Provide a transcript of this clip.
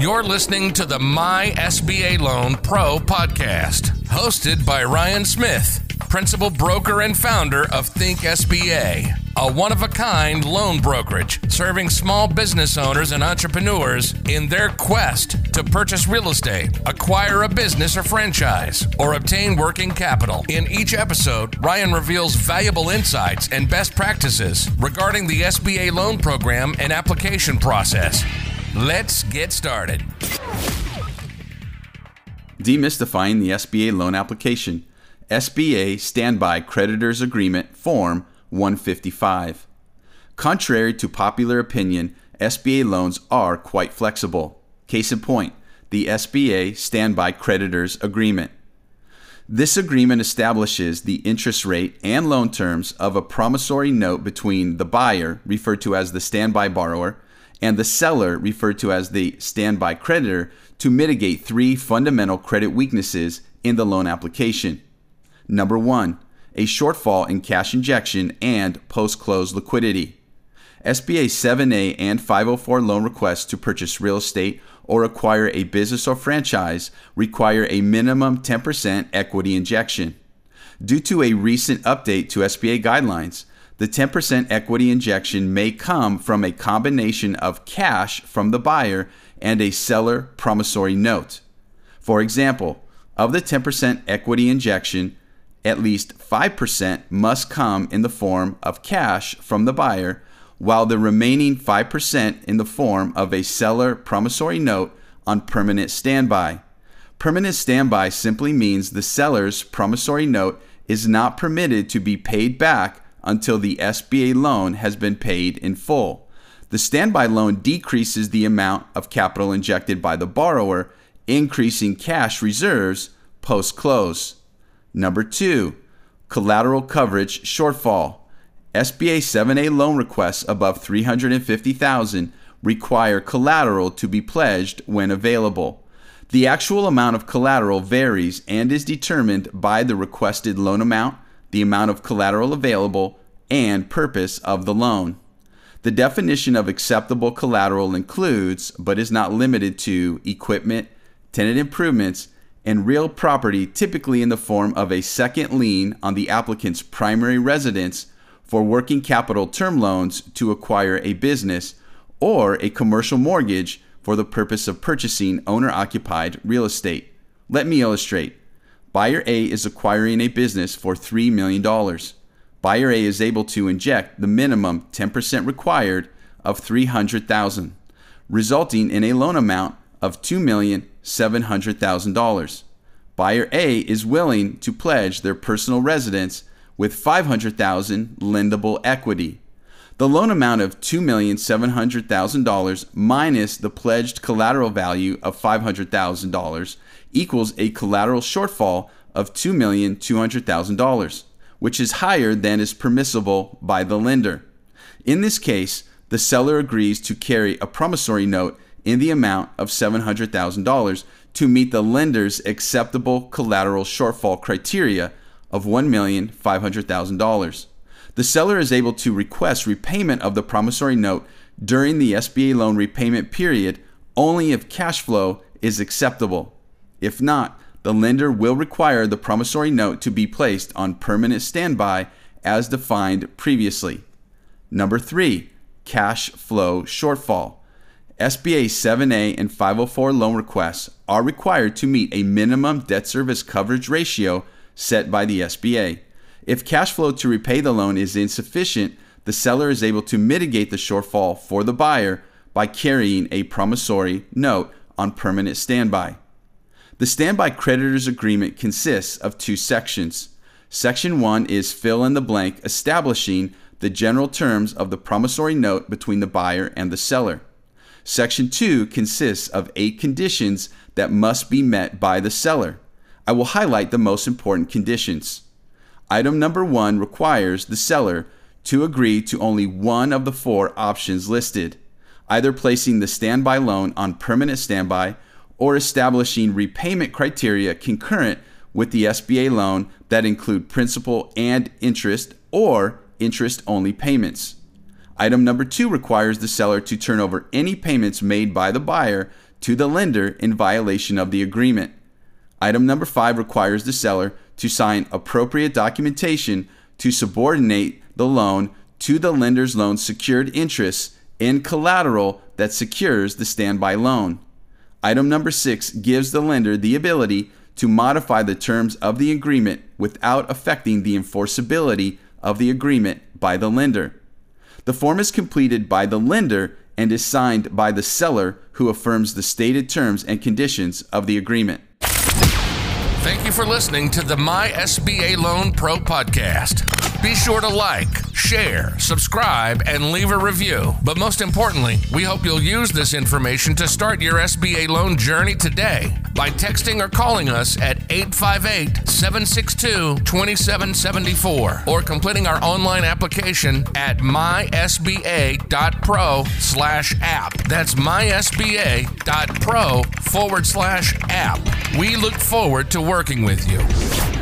You're listening to the My SBA Loan Pro podcast, hosted by Ryan Smith, principal broker and founder of Think SBA, a one of a kind loan brokerage serving small business owners and entrepreneurs in their quest to purchase real estate, acquire a business or franchise, or obtain working capital. In each episode, Ryan reveals valuable insights and best practices regarding the SBA loan program and application process. Let's get started. Demystifying the SBA loan application. SBA Standby Creditors Agreement Form 155. Contrary to popular opinion, SBA loans are quite flexible. Case in point, the SBA Standby Creditors Agreement. This agreement establishes the interest rate and loan terms of a promissory note between the buyer, referred to as the standby borrower, and the seller, referred to as the standby creditor, to mitigate three fundamental credit weaknesses in the loan application. Number one, a shortfall in cash injection and post close liquidity. SBA 7A and 504 loan requests to purchase real estate or acquire a business or franchise require a minimum 10% equity injection. Due to a recent update to SBA guidelines, the 10% equity injection may come from a combination of cash from the buyer and a seller promissory note. For example, of the 10% equity injection, at least 5% must come in the form of cash from the buyer, while the remaining 5% in the form of a seller promissory note on permanent standby. Permanent standby simply means the seller's promissory note is not permitted to be paid back until the SBA loan has been paid in full. The standby loan decreases the amount of capital injected by the borrower, increasing cash reserves post close. Number two, collateral coverage shortfall. SBA 7A loan requests above 350,000 require collateral to be pledged when available. The actual amount of collateral varies and is determined by the requested loan amount, the amount of collateral available, and purpose of the loan. The definition of acceptable collateral includes, but is not limited to, equipment, tenant improvements, and real property, typically in the form of a second lien on the applicant's primary residence for working capital term loans to acquire a business, or a commercial mortgage for the purpose of purchasing owner occupied real estate. Let me illustrate. Buyer A is acquiring a business for $3 million. Buyer A is able to inject the minimum 10% required of 300,000, resulting in a loan amount of $2,700,000. Buyer A is willing to pledge their personal residence with 500,000 lendable equity. The loan amount of $2,700,000 minus the pledged collateral value of $500,000 equals a collateral shortfall of $2,200,000, which is higher than is permissible by the lender. In this case, the seller agrees to carry a promissory note in the amount of $700,000 to meet the lender's acceptable collateral shortfall criteria of $1,500,000. The seller is able to request repayment of the promissory note during the SBA loan repayment period only if cash flow is acceptable. If not, the lender will require the promissory note to be placed on permanent standby as defined previously. Number three, cash flow shortfall. SBA 7A and 504 loan requests are required to meet a minimum debt service coverage ratio set by the SBA. If cash flow to repay the loan is insufficient, the seller is able to mitigate the shortfall for the buyer by carrying a promissory note on permanent standby. The standby creditors agreement consists of two sections. Section 1 is fill in the blank establishing the general terms of the promissory note between the buyer and the seller. Section 2 consists of eight conditions that must be met by the seller. I will highlight the most important conditions. Item number 1 requires the seller to agree to only one of the four options listed, either placing the standby loan on permanent standby or establishing repayment criteria concurrent with the SBA loan that include principal and interest or interest only payments. Item number two requires the seller to turn over any payments made by the buyer to the lender in violation of the agreement. Item number five requires the seller to sign appropriate documentation to subordinate the loan to the lender's loan secured interests in collateral that secures the standby loan. Item number six gives the lender the ability to modify the terms of the agreement without affecting the enforceability of the agreement by the lender. The form is completed by the lender and is signed by the seller who affirms the stated terms and conditions of the agreement. Thank you for listening to the My SBA Loan Pro podcast. Be sure to like, share, subscribe, and leave a review. But most importantly, we hope you'll use this information to start your SBA loan journey today by texting or calling us at 858 762 2774 or completing our online application at mysba.pro slash app. That's mysba.pro forward slash app. We look forward to working with you.